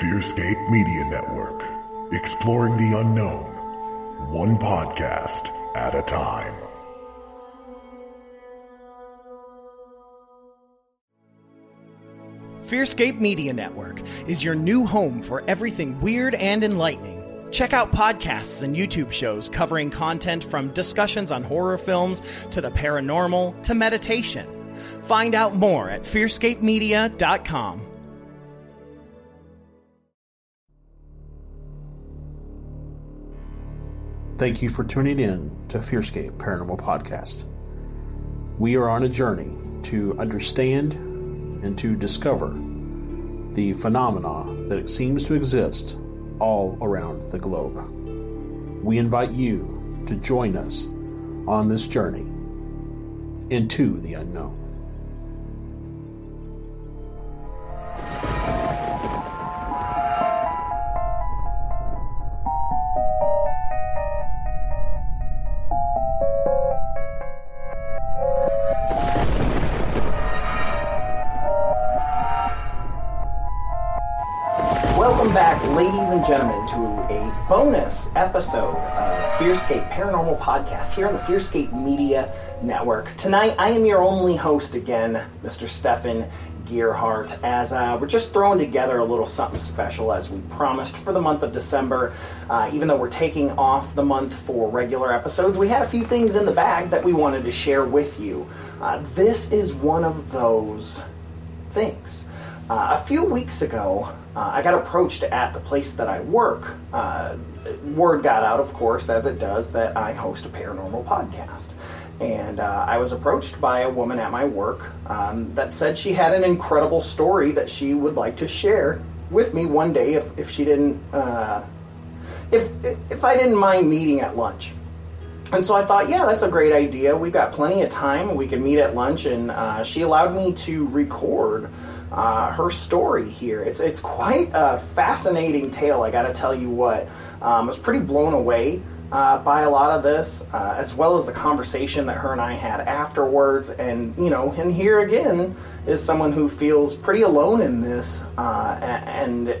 Fearscape Media Network, exploring the unknown, one podcast at a time. Fearscape Media Network is your new home for everything weird and enlightening. Check out podcasts and YouTube shows covering content from discussions on horror films to the paranormal to meditation. Find out more at fearscapemedia.com. Thank you for tuning in to Fearscape Paranormal Podcast. We are on a journey to understand and to discover the phenomena that seems to exist all around the globe. We invite you to join us on this journey into the unknown. Of Fearscape Paranormal Podcast here on the Fearscape Media Network. Tonight, I am your only host again, Mr. Stefan Gearhart, as uh, we're just throwing together a little something special as we promised for the month of December. Uh, even though we're taking off the month for regular episodes, we had a few things in the bag that we wanted to share with you. Uh, this is one of those things. Uh, a few weeks ago, uh, I got approached at the place that I work. Uh, word got out, of course, as it does, that I host a paranormal podcast. And uh, I was approached by a woman at my work um, that said she had an incredible story that she would like to share with me one day if, if she didn't, uh, if, if I didn't mind meeting at lunch. And so I thought, yeah, that's a great idea. We've got plenty of time. We can meet at lunch. And uh, she allowed me to record uh, her story here. It's, it's quite a fascinating tale, I got to tell you what. Um, I was pretty blown away uh, by a lot of this, uh, as well as the conversation that her and I had afterwards. And, you know, and here again is someone who feels pretty alone in this. Uh, and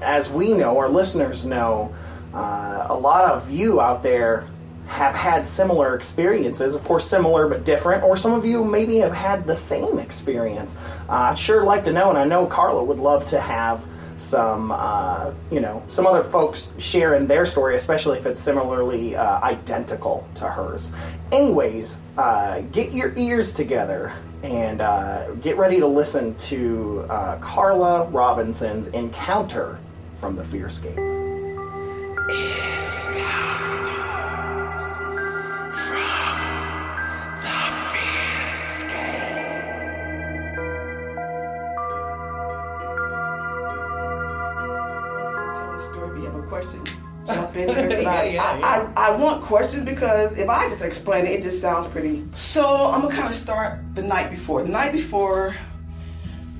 as we know, our listeners know, uh, a lot of you out there have had similar experiences, of course, similar but different, or some of you maybe have had the same experience. Uh, I'd sure like to know, and I know Carla would love to have some, uh, you know, some other folks sharing their story, especially if it's similarly uh, identical to hers. Anyways, uh, get your ears together and uh, get ready to listen to uh, Carla Robinson's encounter from the Fearscape. In here. 'cause I, I, I, I want questions because if I just explain it, it just sounds pretty. So I'm gonna kind of start the night before. The night before,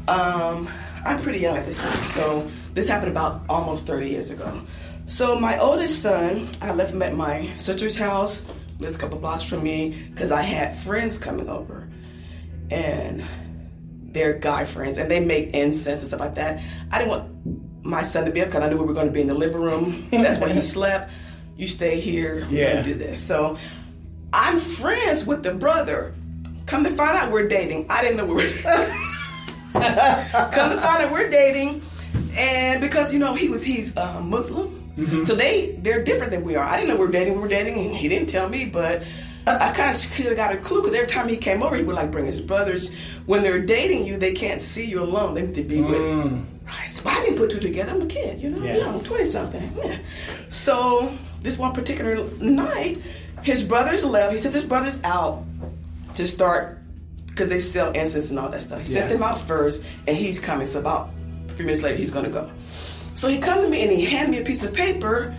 um, I'm pretty young at this time, so this happened about almost 30 years ago. So my oldest son, I left him at my sister's house, lives a couple blocks from me, because I had friends coming over, and they're guy friends, and they make incense and stuff like that. I didn't want my son to be up because I knew we were going to be in the living room. That's where he slept. You stay here. Yeah. do this. So I'm friends with the brother. Come to find out we're dating. I didn't know we were. Come to find out we're dating, and because you know he was he's uh, Muslim, so they they're different than we are. I didn't know we were dating. We were dating, and he didn't tell me, but. I kind of got a clue because every time he came over, he would like bring his brothers. When they're dating you, they can't see you alone. They need to be with. Right. So I didn't put two together. I'm a kid, you know. Yeah. Yeah, I'm 20 something. Yeah. So this one particular night, his brothers left. He sent his brothers out to start because they sell incense and all that stuff. He sent them out first, and he's coming. So about a few minutes later, he's gonna go. So he comes to me and he handed me a piece of paper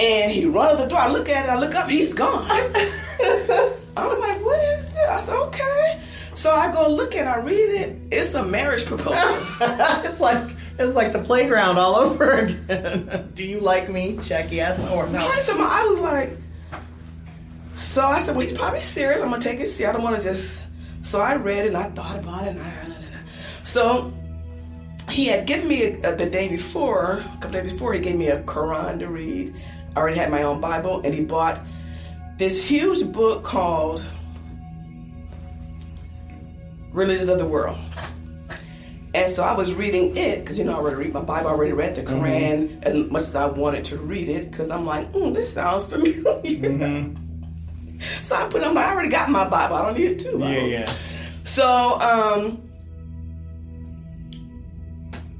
and he runs to the door. I look at it, I look up, he's gone. I'm like, what is this? I said, okay. So I go look at it, I read it. It's a marriage proposal. it's like it's like the playground all over again. Do you like me? Check yes or no. So my, I was like, so I said, well, he's probably serious. I'm gonna take it serious. I don't want to just. So I read and I thought about it. And I, so he had given me a, a, the day before, a couple days before, he gave me a Quran to read. I already had my own Bible, and he bought this huge book called Religions of the World. And so I was reading it because you know I already read my Bible, I already read the Quran mm-hmm. as much as I wanted to read it because I'm like, mm, this sounds familiar. Mm-hmm. so I put on my, I already got my Bible. I don't need two Bibles. Yeah, yeah. So um,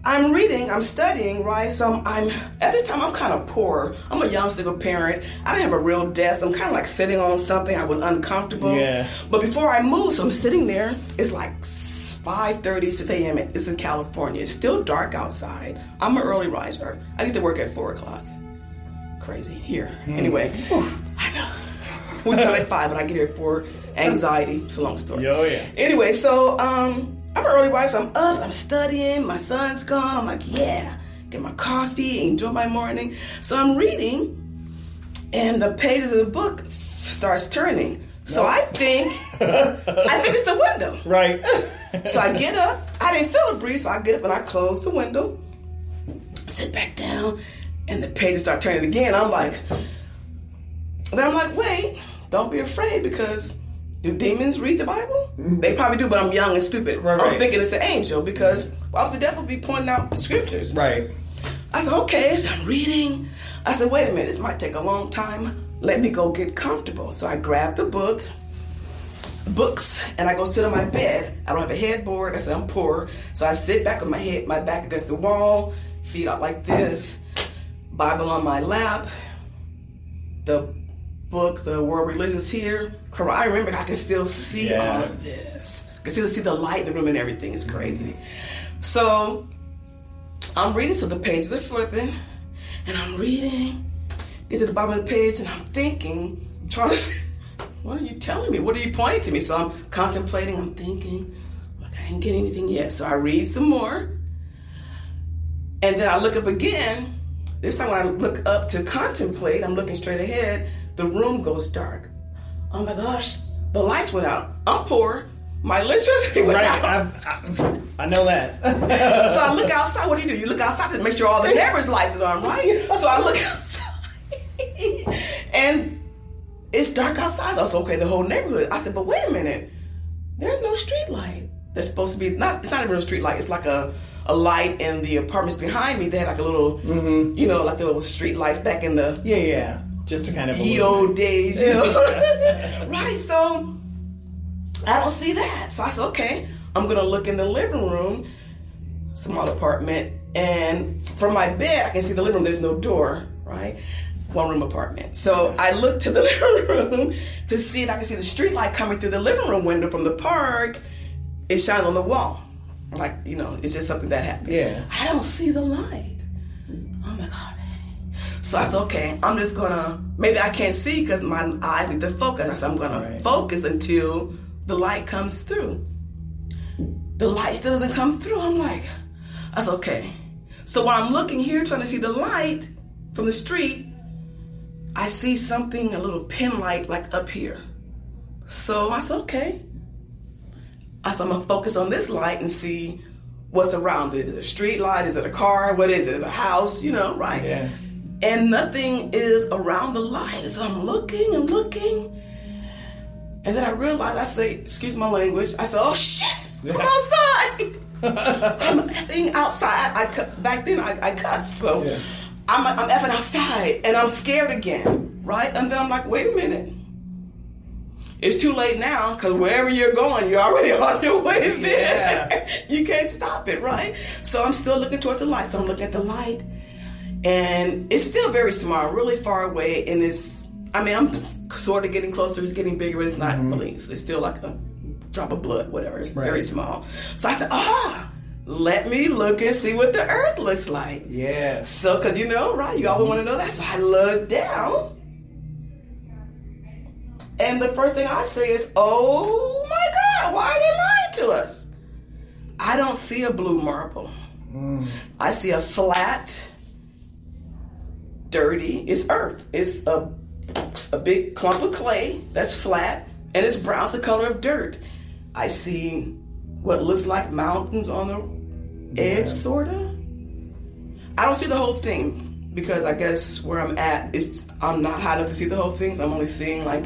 I'm reading, I'm studying, right? So I'm, I'm, at this time I'm kind of poor. I'm a young single parent. I don't have a real desk. I'm kind of like sitting on something. I was uncomfortable. Yeah. But before I move, so I'm sitting there. It's like 5:30, 6 a.m. It's in California. It's still dark outside. I'm an early riser. I get to work at four o'clock. Crazy here. Mm. Anyway, I know. We start at five, but I get here at 4. anxiety. It's a long story. Oh yeah. Anyway, so um I'm an early riser. I'm up. I'm studying. My son's gone. I'm like, yeah, get my coffee, enjoy my morning. So I'm reading, and the pages of the book starts turning. So I think, I think it's the window. Right. so I get up. I didn't feel the breeze, so I get up and I close the window, sit back down, and the pages start turning again. I'm like, then I'm like, wait, don't be afraid because do demons read the Bible? Mm-hmm. They probably do, but I'm young and stupid. Right, I'm thinking it's an angel because would the devil be pointing out the scriptures? Right. I said, okay, so I'm reading. I said, wait a minute, this might take a long time. Let me go get comfortable. So I grab the book, books, and I go sit on my bed. I don't have a headboard. I said, I'm poor. So I sit back with my head, my back against the wall, feet out like this, Bible on my lap, the book, The World Religions Here. I remember I can still see yeah. all of this. I can still see the light in the room and everything. It's crazy. So I'm reading, so the pages are flipping, and I'm reading, get to the bottom of the page, and I'm thinking, I'm trying to what are you telling me? What are you pointing to me? So I'm contemplating, I'm thinking, like I ain't getting anything yet. So I read some more, and then I look up again. This time when I look up to contemplate, I'm looking straight ahead the room goes dark. Oh my gosh, the lights went out. I'm poor. My electricity went right. out. I, I, I know that. so I look outside. What do you do? You look outside to make sure all the neighbors' lights are on, right? So I look outside, and it's dark outside. So I said, okay, the whole neighborhood. I said, but wait a minute. There's no street light. That's supposed to be not. It's not even a street light. It's like a a light in the apartments behind me. They had like a little, mm-hmm. you know, like the little street lights back in the yeah yeah just to kind of the old days, you know. right. So I don't see that. So I said, okay, I'm gonna look in the living room, small apartment, and from my bed I can see the living room. There's no door, right? One room apartment. So I look to the living room to see if I can see the street light coming through the living room window from the park. It shines on the wall. Like, you know, it's just something that happens. Yeah. I don't see the light. Oh my God. So I said, okay, I'm just gonna, maybe I can't see because my eyes need to focus. I said, I'm gonna right. focus until the light comes through. The light still doesn't come through. I'm like, I said, okay. So while I'm looking here trying to see the light from the street, I see something, a little pin light like up here. So I said, okay. I said, I'm gonna focus on this light and see what's around it. Is it a street light? Is it a car? What is it? Is it a house? You know, right? Yeah and nothing is around the light. So I'm looking and looking. And then I realized, I say, excuse my language, I said, oh shit, I'm outside. I'm outside. I, I back then I, I cussed, so yeah. I'm, I'm effing outside, and I'm scared again, right? And then I'm like, wait a minute. It's too late now because wherever you're going, you're already on your way there. Yeah. you can't stop it, right? So I'm still looking towards the light. So I'm looking at the light, and it's still very small, really far away, and it's. I mean, I'm sort of getting closer. It's getting bigger, but it's not mm-hmm. really. It's still like a drop of blood, whatever. It's right. very small. So I said, ah, let me look and see what the earth looks like. Yeah. So, because you know, right, you always want to know that. So I look down. And the first thing I say is, oh my God, why are they lying to us? I don't see a blue marble. Mm. I see a flat, dirty, it's earth. It's a, a big clump of clay that's flat and it's brown, the color of dirt. I see what looks like mountains on the edge, sorta. I don't see the whole thing because I guess where I'm at is I'm not high enough to see the whole thing. So I'm only seeing like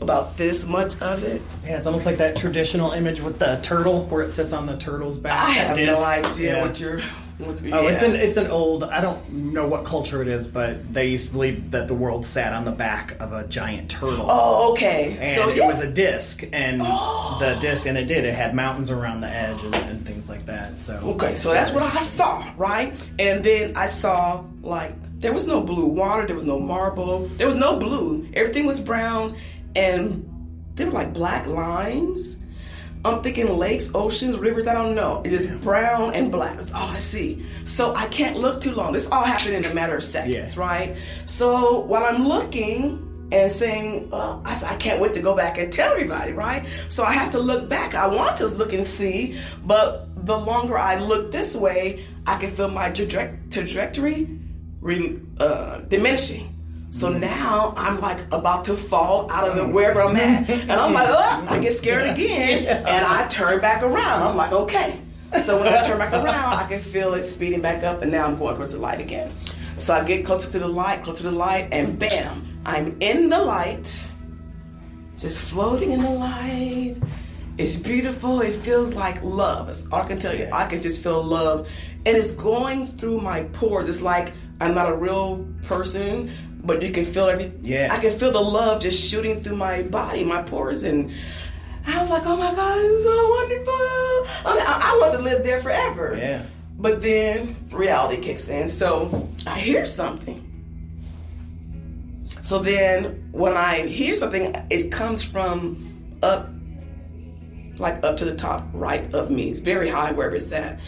about this much of it. Yeah, it's almost like that traditional image with the turtle where it sits on the turtle's back. I have disc. no idea Yeah. what you're. You're Oh, it's an it's an old. I don't know what culture it is, but they used to believe that the world sat on the back of a giant turtle. Oh, okay. and so it yeah. was a disc, and oh. the disc, and it did. It had mountains around the edges and things like that. So Okay, so that's what I saw, right? And then I saw like there was no blue water, there was no marble, there was no blue. Everything was brown, and there were like black lines. I'm thinking lakes, oceans, rivers. I don't know. It's just brown and black. That's all I see. So I can't look too long. This all happened in a matter of seconds, Yeah. right? So while I'm looking and saying, oh, I, I can't wait to go back and tell everybody, right? So I have to look back. I want to look and see, but the longer I look this way, I can feel my trajectory re, uh, diminishing. So now I'm like about to fall out of the wherever I'm at, and I'm like, oh, I get scared again, and I turn back around. I'm like, okay. So when I turn back around, I can feel it speeding back up, and now I'm going towards the light again. So I get closer to the light, closer to the light, and bam, I'm in the light, just floating in the light. It's beautiful. It feels like love. That's all I can tell you. I can just feel love, and it's going through my pores. It's like I'm not a real person, but you can feel everything. Yeah. I can feel the love just shooting through my body, my pores, and I was like, "Oh my God, this is so wonderful! I, mean, I, I want to live there forever." Yeah. But then reality kicks in. So I hear something. So then when I hear something, it comes from up, like up to the top right of me. It's very high wherever it's at.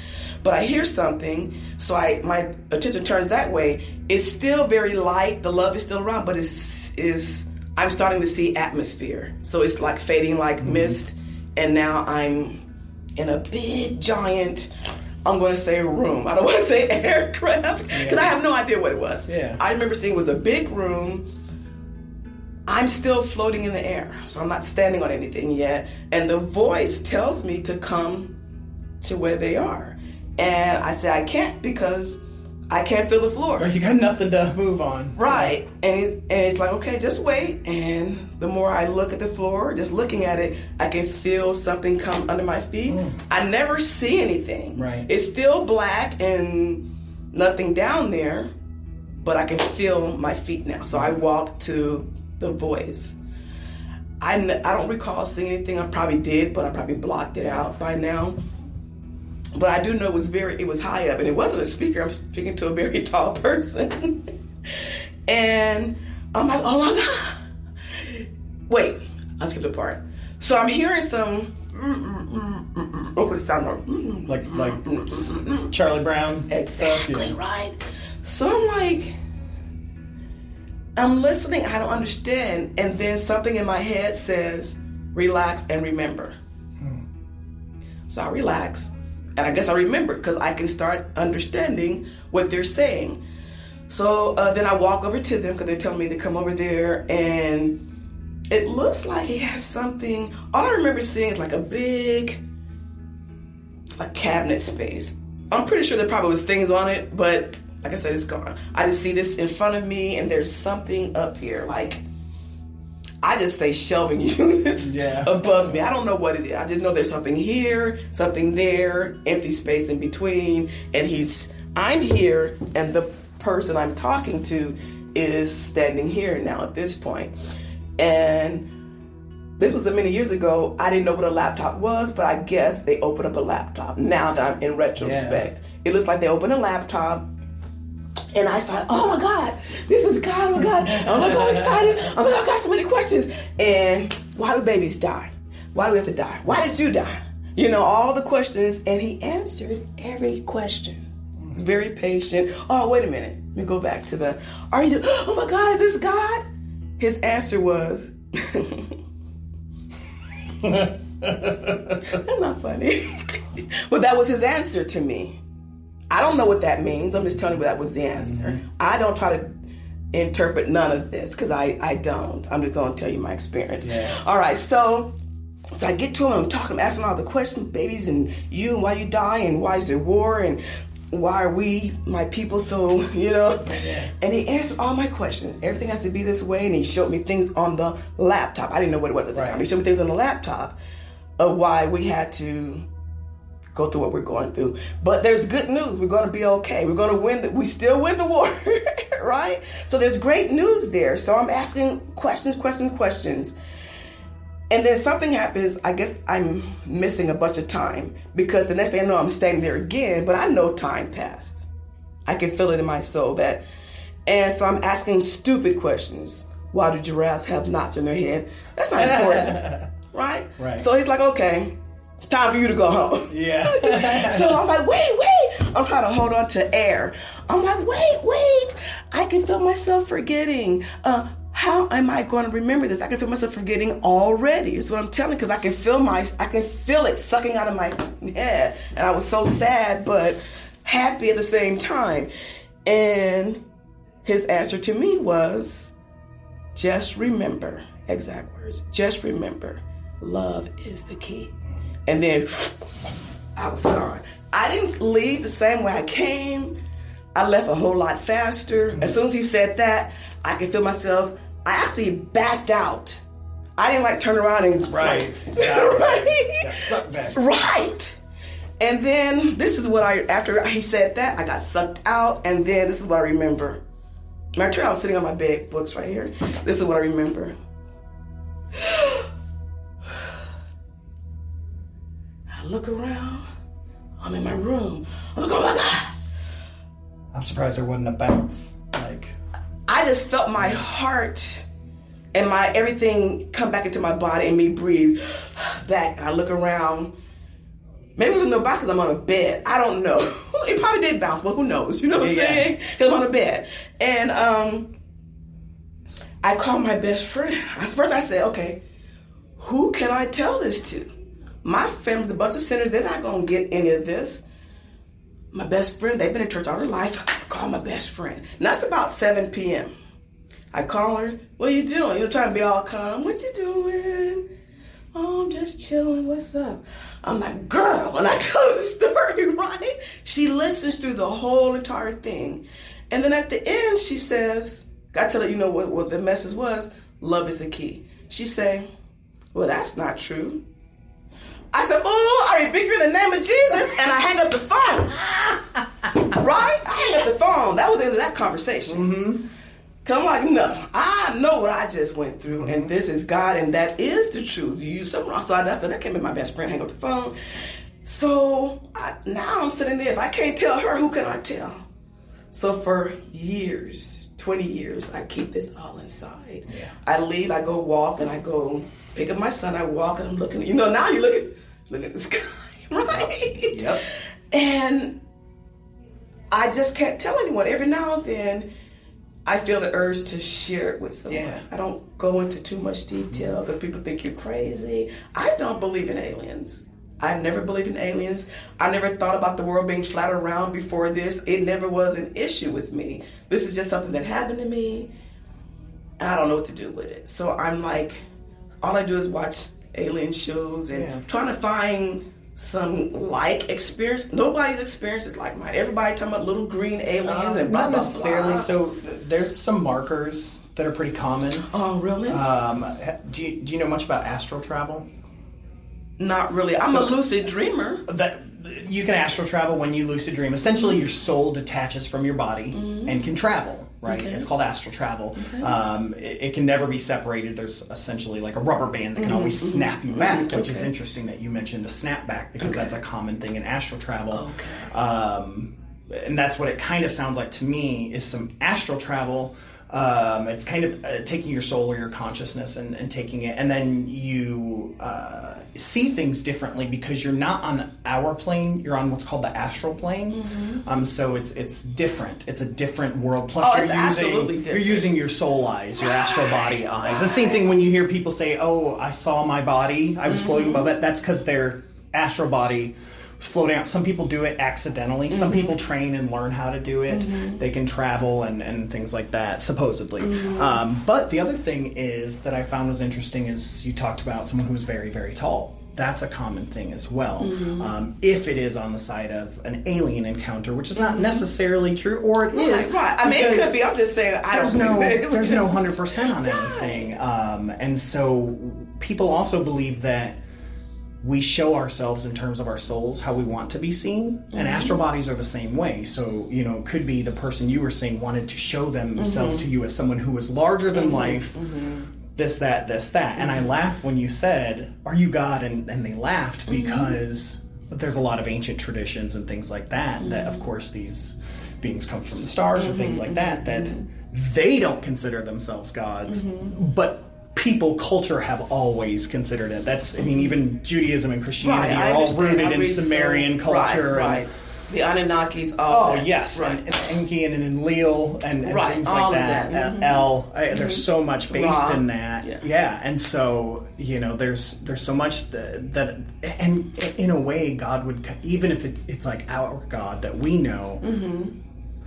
But I hear something, so I my attention turns that way. It's still very light. The love is still around, but it's is I'm starting to see atmosphere. So it's like fading like mm-hmm. mist, and now I'm in a big giant. I'm going to say room. I don't want to say aircraft because I have no idea what it was. Yeah. I remember seeing it was a big room. I'm still floating in the air, so I'm not standing on anything yet. And the voice tells me to come to where they are. And I say, I can't because I can't feel the floor. You got nothing to move on. Right. And it's, and it's like, okay, just wait. And the more I look at the floor, just looking at it, I can feel something come under my feet. Mm. I never see anything. Right. It's still black and nothing down there, but I can feel my feet now. So I walk to the voice. I, n- I don't recall seeing anything. I probably did, but I probably blocked it out by now. But I do know it was very, it was high up, and it wasn't a speaker. I'm speaking to a very tall person, and I'm like, oh my god! Wait, I skipped a part. So I'm hearing some. Oh, what it sound like? Like like Charlie Brown Exactly stuff. yeah. right. So I'm like, I'm listening. I don't understand, and then something in my head says, "Relax and remember." Hmm. So I relax, and I guess I remember because I can start understanding what they're saying. So uh, then I walk over to them because they're telling me to come over there, and it looks like he has something. All I remember seeing is like a big, like cabinet space. I'm pretty sure there probably was things on it, but like I said, it's gone. I just see this in front of me, and there's something up here, like. I just say shelving units Yeah. above me. I don't know what it is. I just know there's something here, something there, empty space in between, and he's I'm here and the person I'm talking to is standing here now at this point. And this was a many years ago. I didn't know what a laptop was, but I guess they opened up a laptop. Now that I'm in retrospect, it looks like they opened a laptop and I started, oh my God, this is God, oh my God. I'm like, all excited. I'm like, I got so many questions. And why do babies die? Why do we have to die? Why did you die? You know, all the questions, and he answered every question. He's very patient. Oh, wait a minute. Let me go back to the, are you, oh my God, is this God? His answer was, that's not funny. but that was his answer to me. I don't know what that means. I'm just telling you that was the answer. Mm-hmm. I don't try to interpret none of this because I, I don't. I'm just going to tell you my experience. Yeah. All right, so so I get to him, I'm talking, I'm asking all the questions, babies, and you, and why you die, and why is there war, and why are we, my people, so, you know? And he answered all my questions. Everything has to be this way, and he showed me things on the laptop. I didn't know what it was at the right. time. He showed me things on the laptop of why we had to go through what we're going through. But there's good news. We're going to be okay. We're going to win. The, we still win the war, right? So there's great news there. So I'm asking questions, questions, questions. And then something happens. I guess I'm missing a bunch of time because the next thing I know, I'm standing there again, but I know time passed. I can feel it in my soul that. And so I'm asking stupid questions. Why do giraffes have knots in their head? That's not important, right? Right. So he's like, okay, time for you to go home. Yeah. so I'm like, wait, wait. I'm trying to hold on to air. I'm like, wait, wait. I can feel myself forgetting. Uh, how am I going to remember this? I can feel myself forgetting already. Is what I'm telling because I can feel my, I can feel it sucking out of my head, and I was so sad but happy at the same time. And his answer to me was, just remember, exact words, just remember, love is the key and then I was gone. I didn't leave the same way I came. I left a whole lot faster. As soon as he said that, I could feel myself. I actually backed out. I didn't like turn around and right, yeah, right. Right. And then this is what I after he said that I got sucked out, and then this is what I remember. I turned, I was sitting on my bed, books right here. This is what I remember. I look around. I'm in my room. I look, oh my God. I'm surprised there wasn't a bounce. Like I just felt my heart and my everything come back into my body and me breathe back. And I look around. Maybe it was no bounce because I'm on a bed. I don't know. it probably did bounce, but who knows? You know what I'm yeah, saying? Because I'm on a bed. And um, I called my best friend. First, I said, okay, who can I tell this to? My family's a bunch of sinners. They're not going to get any of this. My best friend, they've been in church all their life. I call my best friend. And that's about 7 p.m. I call her, what are you doing? You're trying to be all calm. What you doing? Oh, I'm just chilling. What's up? I'm like, girl, and I tell her the story, right? She listens through the whole entire thing. And then at the end, she says, I tell her, you know what, what the message was? Love is the key. She say, well, that's not true. I said, "Oh, I rebuke you in the name of Jesus," and I hang up the phone. right? I hang up the phone. That was the end of that conversation. Mm-hmm. Cause I'm like, no, I know what I just went through, and this is God, and that is the truth. You use something wrong. So I said, that can't be my best friend. Hang up the phone. So I, now I'm sitting there. If I can't tell her, who can I tell? So for years, 20 years, I keep this all inside. Yeah. I leave, I go walk, and I go pick up my son. I walk, and I'm looking. You know, now you look at look at the sky, right? Yep. And I just can't tell anyone. Every now and then, I feel the urge to share it with someone. Yeah. I don't go into too much detail mm-hmm. because people think you're crazy. I don't believe in aliens. I've never believed in aliens. I never thought about the world being flat around before this. It never was an issue with me. This is just something that happened to me. And I don't know what to do with it. So I'm like, all I do is watch alien shows and yeah. trying to find some like experience. Nobody's experience is like mine. Everybody talking about little green aliens uh, and blah, not blah, necessarily. Blah. So there's some markers that are pretty common. Oh, really? Um, do you do you know much about astral travel? Not really. I'm so, a lucid dreamer. That you can astral travel when you lucid dream. Essentially, your soul detaches from your body mm-hmm. and can travel. Right, okay. it's called astral travel. Okay. Um, it, it, can never be separated. There's essentially like a rubber band that can mm-hmm. always snap you back, mm-hmm. which okay. is interesting that you mentioned a snapback because that's a common thing in astral travel. Um, and that's what it kind of sounds like to me is some astral travel Um, it's kind of uh, taking your soul or your consciousness and, and taking it, and then you uh, see things differently because you're not on our plane. You're on what's called the astral plane. Mm-hmm. Um, so it's it's different. It's a different world. Plus, Oh, you're using you're using your soul eyes, your astral body eyes. The same thing when you hear people say, "Oh, I saw my body. I was floating above it." That's because their astral body floating out. Some people do it accidentally. Some people train and learn how to do it. They can travel and, and things like that, supposedly. Um, but the other thing is that I found was interesting is you talked about someone who was very, very tall. That's a common thing as well. Um, if it is on the side of an alien encounter, which is not necessarily true, or it is. Right, right. I mean, it could be. I'm just saying. I there's don't. no there's no hundred percent on anything, um, and so people also believe that we show ourselves in terms of our souls how we want to be seen, and mm-hmm. astral bodies are the same way. So you know, it could be the person you were seeing wanted to show themselves mm-hmm. to you as someone who was larger than mm-hmm. life. This, that, this, that, and I laughed when you said, "Are you God?" and and they laughed because there's a lot of ancient traditions and things like that. That of course these beings come from the stars or things like that that they don't consider themselves gods. But people culture have always considered it that's i mean even judaism and christianity Right, are all rooted in sumerian culture Right, right. The Anunnakis. Oh All that. yes, Right. and, and Enki and, Enlil and, and Right, things like that. that. Uh, Mhm. El, I, there's so much based Ra. in that. Yeah. Yeah. and so you know, there's there's so much that, that and in a way, God would even if it's it's like our God that we know. Mm-hmm.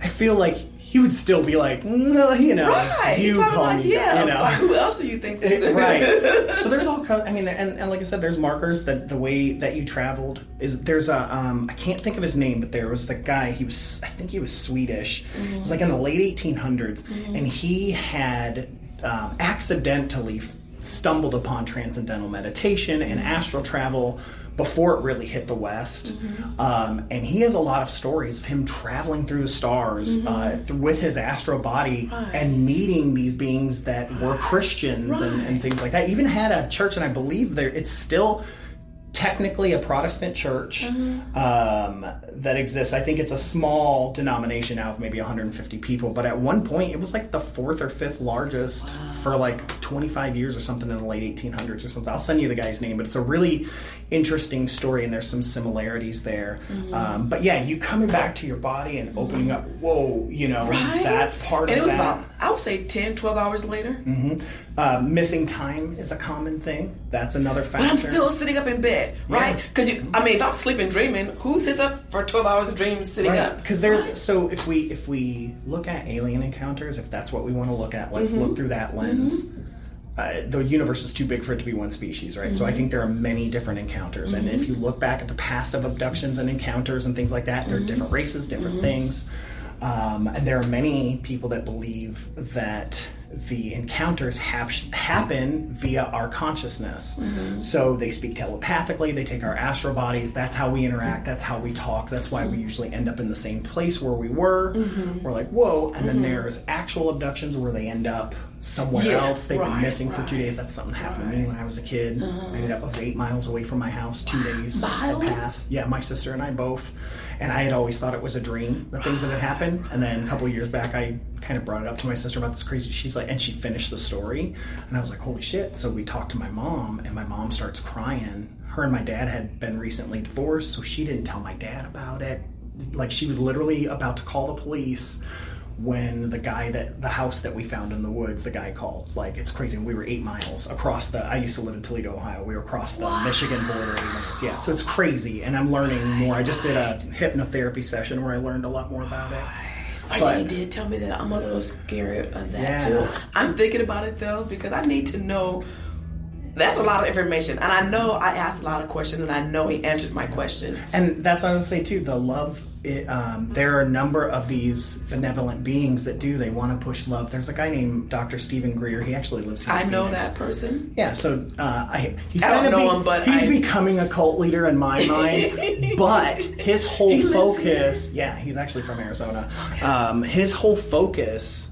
I feel like He would still be like, "Mm, you know, Right. you call like, me, yeah. you know, Like, who else do you think this is? right. So there's all kind. I mean, and, and like I said, there's markers that the way that you traveled is. There's a um, I can't think of his name, but there was the guy. He was I think he was Swedish. It was like in the late 1800s, and he had um, accidentally stumbled upon transcendental meditation and astral travel before it really hit the West. Um, and he has a lot of stories of him traveling through the stars uh, th- with his astral body and meeting these beings that were Christians and, and things like that. Even had a church, and I believe there it's still technically a Protestant church um, that exists. I think it's a small denomination now of maybe 150 people, but at one point it was like the fourth or fifth largest for like 25 years or something in the late 1800s or something. I'll send you the guy's name, but it's a really interesting story and there's some similarities there. Um, but yeah, you coming back to your body and opening up, whoa, you know, Right? that's part and of it was that. about, I would say 10, 12 hours later. Mm-hmm. Uh, missing time is a common thing. That's another factor. But I'm still sitting up in bed, right? Because you, I mean, if I'm sleeping dreaming, who sits up for 12 hours of dreams sitting up? because there's so if we if we look at alien encounters if that's what we want to look at let's look mm-hmm. through that lens. Mm-hmm. Uh, the universe is too big for it to be one species right? So i think there are many different encounters. And if you look back at the past of abductions and encounters and things like that there are different races different things um, and there are many people that believe that the encounters hap- happen via our consciousness. Mm-hmm. So they speak telepathically, they take our astral bodies, that's how we interact, that's how we talk, that's why we usually end up in the same place where we were. Mm-hmm. We're like, whoa. And then mm-hmm. there's actual abductions where they end up somewhere Yeah, else. They've been right, missing for two days. That's something that happened to me when I was a kid. I ended uh-huh. up eight miles away from my house, two days Miles? Yeah, my sister and I both. And I had always thought it was a dream, the things that had happened. And then a couple years back, I kind of brought it up to my sister about this crazy. She's like, and she finished the story. And I was like, holy shit. So we talked to my mom, and my mom starts crying. Her and my dad had been recently divorced, so she didn't tell my dad about it. Like, she was literally about to call the police when the guy that the house that we found in the woods the guy called like it's crazy and we were eight miles across the i used to live in toledo ohio we were across the michigan border eight miles yeah so it's crazy and i'm learning more i just did a hypnotherapy session where i learned a lot more about it My oh, But- dad did tell me that I'm a little scared of that Yeah. too. I'm thinking about it though because I need to know. That's a lot of information, and I know I asked a lot of questions, and I know he answered my questions. and that's what i was say too the love it, um, there are a number of these benevolent beings that do they want to push love there's a guy named dr steven greer he actually lives here I in know Phoenix. that person. Yeah, so uh, I, he's I don't know be- him, but he's I- becoming a cult leader in my mind. but his whole focus, yeah, he's actually from Arizona. Um, his whole focus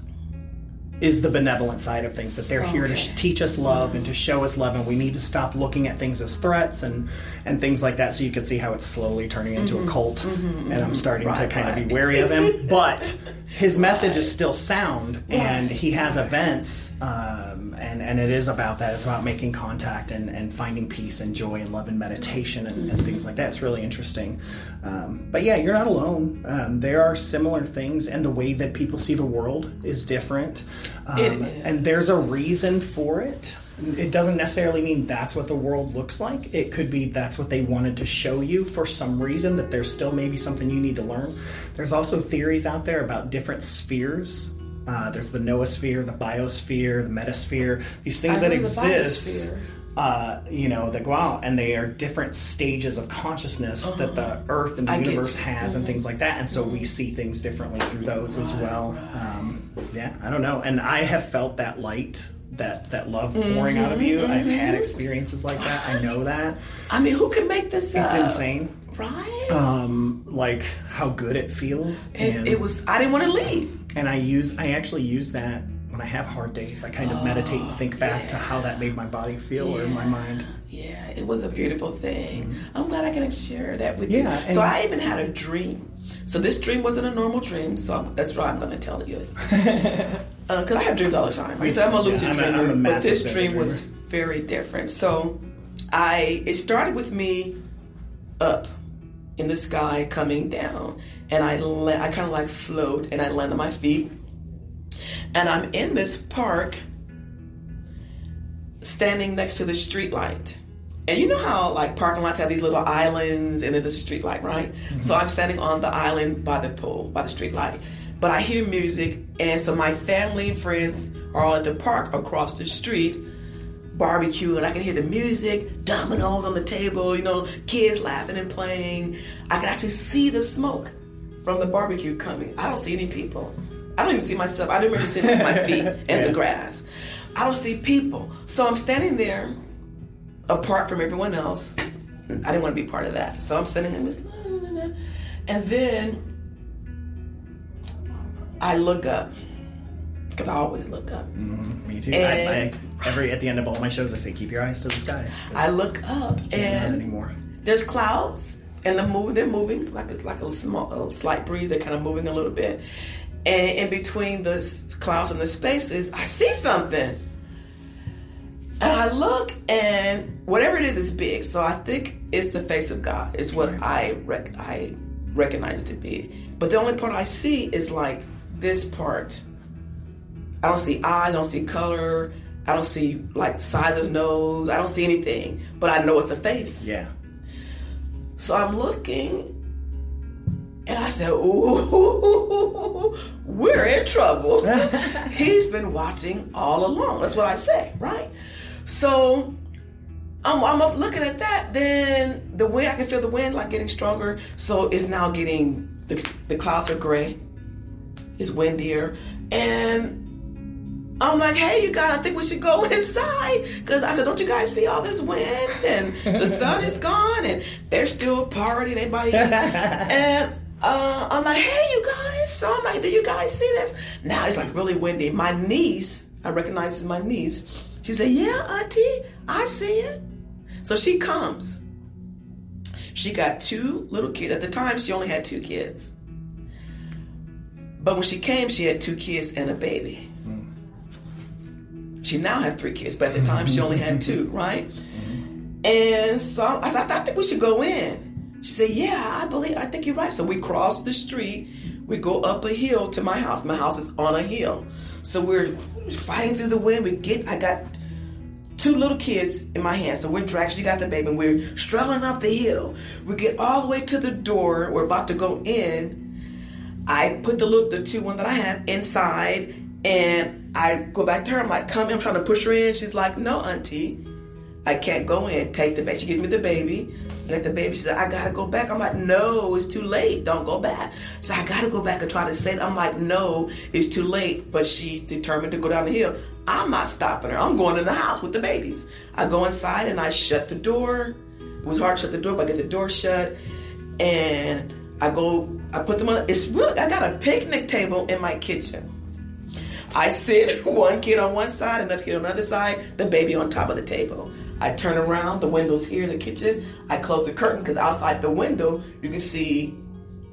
is the benevolent side of things that they're here to sh- teach us love and to show us love and we need to stop looking at things as threats and and things like that so you can see how it's slowly turning into a cult. And i'm starting to Mm-hmm. Right, kind of be wary of him but his message is still sound, and he has events, um, and and it is about that. It's about making contact and, and finding peace and joy and love and meditation and, and things like that. It's really interesting. Um, but yeah, you're not alone. Um, there are similar things, and the way that people see the world is different, um, It and there's a reason for it. It doesn't necessarily mean that's what the world looks like. It could be that's what they wanted to show you for some reason, that there's still maybe something you need to learn. There's also theories out there about different spheres. Uh, there's the noosphere, the biosphere, the metasphere, these things I that exist. Uh, you know, that go out and they are different stages of consciousness that the Earth and the Uh-huh. I universe has, and things like that. And so we see things differently through those as well. Um, yeah, I don't know. And I have felt that light, that that love pouring out of you. Mm-hmm. I've had experiences like that. I know that. I mean, who can make this It's up? insane. Right? Um, like how good it feels. it, and it was. I didn't want to leave. And I use I actually use that when I have hard days. I kind of meditate and think back to how that made my body feel or in my mind. Yeah, it was a beautiful thing. Mm-hmm. I'm glad I can share that with Yeah, you. and- So I even had a dream. So this dream wasn't a normal dream. So I'm, that's why I'm going to tell you. Uh, because I have dreams all the time. I said I'm a Yeah, lucid I'm a- dreamer, I'm a but this dream was very different. So I it started with me up in the sky coming down, and I la- I kind of like float, and I land on my feet, and I'm in this park standing next to the street light. And you know how like parking lots have these little islands and there's a street light, right? Mm-hmm. So I'm standing on the island by the pool, by the street light. But I hear music and so my family and friends are all at the park across the street barbecue and I can hear the music, dominoes on the table, you know, kids laughing and playing. I can actually see the smoke from the barbecue coming. I don't see any people. I don't even see myself. I don't remember with my feet in the grass. I don't see people. So I'm standing there apart from everyone else. I didn't want to be part of that. So I'm standing there and just, and then I look up because I always look up. Mm-hmm. Me too. And- I, I, every at the end of all my shows, I say, "Keep your eyes to the skies." I look up and anymore. there's clouds and they're moving. They're moving like a, like a small, a slight breeze. They're kind of moving a little bit, and in between the clouds and the spaces, I see something. And I look, and whatever it is, is big. So I think it's the face of God. Is what I rec- I recognize to be. But the only part I see is like this part. I don't see eyes. I don't see color. I don't see like the size of nose. I don't see anything. But I know it's a face. Yeah. So I'm looking, and I said, "Ooh, we're in trouble." He's been watching all along. That's what I say, right? So I'm, I'm up looking at that. Then the wind, I can feel the wind like getting stronger. So it's now getting the, the clouds are gray. It's windier, and I'm like, hey, you guys, I think we should go inside. Because I said, don't you guys see all this wind? And the sun is gone, and they're still partying, everybody. and uh, I'm like, hey, you guys. So I'm like, do you guys see this? Now it's like really windy. My niece, I recognize it's my niece. She said, yeah, auntie, I see it. So she comes. She got two little kids. At the time, she only had two kids. But when she came, she had two kids and a baby. She now has three kids, but at the time she only had two, right? And so I said, I think we should go in. She said, Yeah, I believe, I think you're right. So we cross the street, we go up a hill to my house. My house is on a hill. So we're fighting through the wind. We get, I got two little kids in my hand. So we're dragging, she got the baby, and we're struggling up the hill. We get all the way to the door. We're about to go in. I put the little, the two one that I have inside, and I go back to her. I'm like, "Come!" in." I'm trying to push her in. She's like, "No, auntie, I can't go in. Take the baby." She gives me the baby. Let the baby. She said, "I gotta go back." I'm like, "No, it's too late. Don't go back." Said, "I gotta go back and try to save." I'm like, "No, it's too late." But she's determined to go down the hill. I'm not stopping her. I'm going in the house with the babies. I go inside and I shut the door. It was hard to shut the door, but I get the door shut, and I go. I put them on. It's really. I got a picnic table in my kitchen. I sit one kid on one side, another kid on the other side, the baby on top of the table. I turn around, the window's here, the kitchen. I close the curtain because outside the window you can see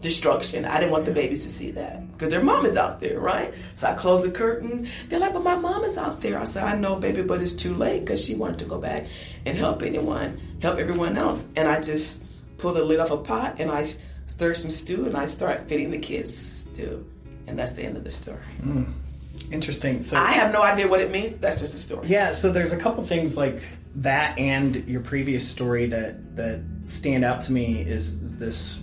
destruction. I didn't want the babies to see that because their mom is out there, right? So I close the curtain. They're like, but my mom is out there. I said, I know, baby, but it's too late because she wanted to go back and help anyone, help everyone else. And I just pull the lid off a pot and I stir some stew and I start feeding the kids stew. And that's the end of the story. Mm. Interesting. So I have no idea what it means. That's just a story. Yeah. So there's a couple things like that and your previous story that that stand out to me is this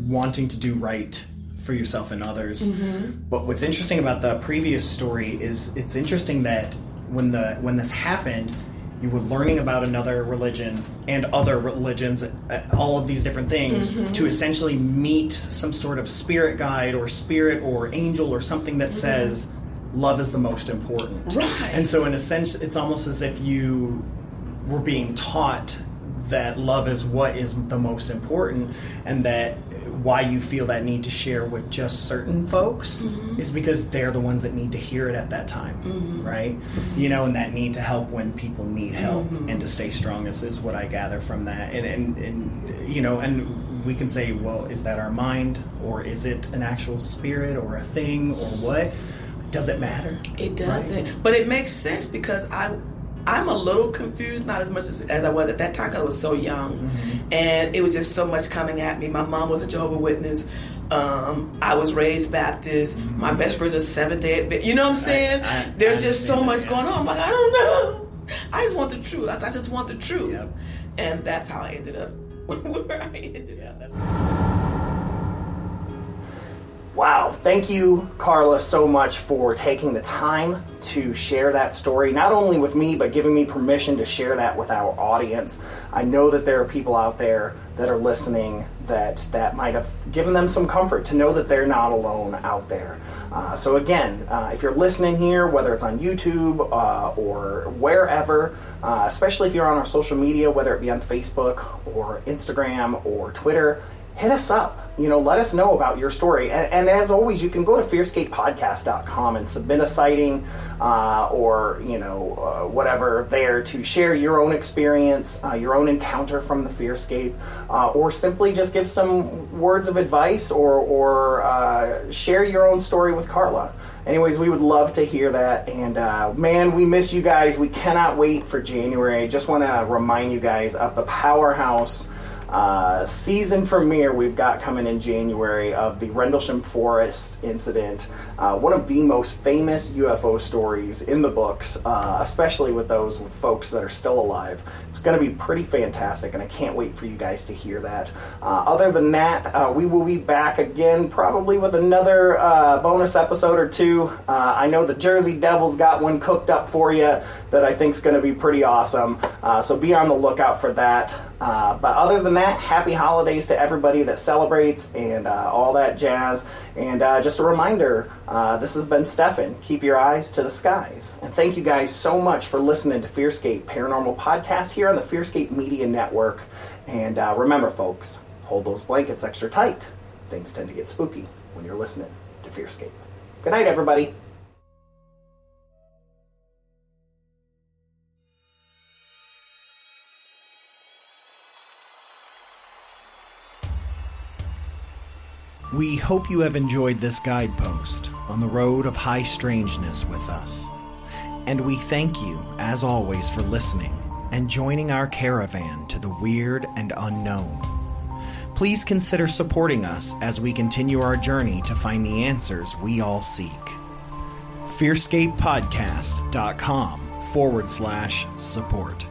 wanting to do right for yourself and others. Mm-hmm. But what's interesting about the previous story is it's interesting that when the when this happened, you were learning about another religion and other religions, uh, all of these different things, mm-hmm. to essentially meet some sort of spirit guide or spirit or angel or something that mm-hmm. says love is the most important. Right. And so, in a sense, it's almost as if you were being taught that love is what is the most important and that why you feel that need to share with just certain folks mm-hmm. is because they're the ones that need to hear it at that time mm-hmm. right you know and that need to help when people need help mm-hmm. and to stay strong is, is what i gather from that and, and and you know and we can say well is that our mind or is it an actual spirit or a thing or what does it matter it doesn't right? but it makes sense because i I'm a little confused, not as much as, as I was at that time because I was so young, mm-hmm. and it was just so much coming at me. My mom was a Jehovah Witness. Um, I was raised Baptist. Mm-hmm. My best friend is Seventh Day. You know what I'm saying? I, I, There's I just so much that, going on. I'm like, I don't know. I just want the truth. I just want the truth, yep. and that's how I ended up where I ended up. That's Wow. Thank you, Carla, so much for taking the time to share that story, not only with me, but giving me permission to share that with our audience. I know that there are people out there that are listening that that might have given them some comfort to know that they're not alone out there. Uh, so again, uh, if you're listening here, whether it's on YouTube uh, or wherever, uh, especially if you're on our social media, whether it be on Facebook or Instagram or Twitter, hit us up. You know, let us know about your story. And, and as always, you can go to fearscapepodcast.com and submit a sighting uh, or, you know, uh, whatever there to share your own experience, uh, your own encounter from the Fearscape, uh, or simply just give some words of advice or, or uh, share your own story with Carla. Anyways, we would love to hear that. And uh, man, we miss you guys. We cannot wait for January. Just want to remind you guys of the powerhouse uh, season premiere we've got coming in January of the Rendlesham Forest incident, uh, one of the most famous UFO stories in the books, uh, especially with those with folks that are still alive. It's going to be pretty fantastic, and I can't wait for you guys to hear that. Uh, other than that, uh, we will be back again probably with another uh, bonus episode or two. I know the Jersey Devils got one cooked up for you that I think is going to be pretty awesome, so be on the lookout for that. Uh, but other than that, happy holidays to everybody that celebrates and uh, all that jazz. And uh, just a reminder uh, this has been Stefan. Keep your eyes to the skies. And thank you guys so much for listening to Fearscape Paranormal Podcast here on the Fearscape Media Network. And uh, remember, folks, hold those blankets extra tight. Things tend to get spooky when you're listening to Fearscape. Good night, everybody. We hope you have enjoyed this guidepost on the road of high strangeness with us. And we thank you, as always, for listening and joining our caravan to the weird and unknown. Please consider supporting us as we continue our journey to find the answers we all seek. FearscapePodcast.com forward slash support.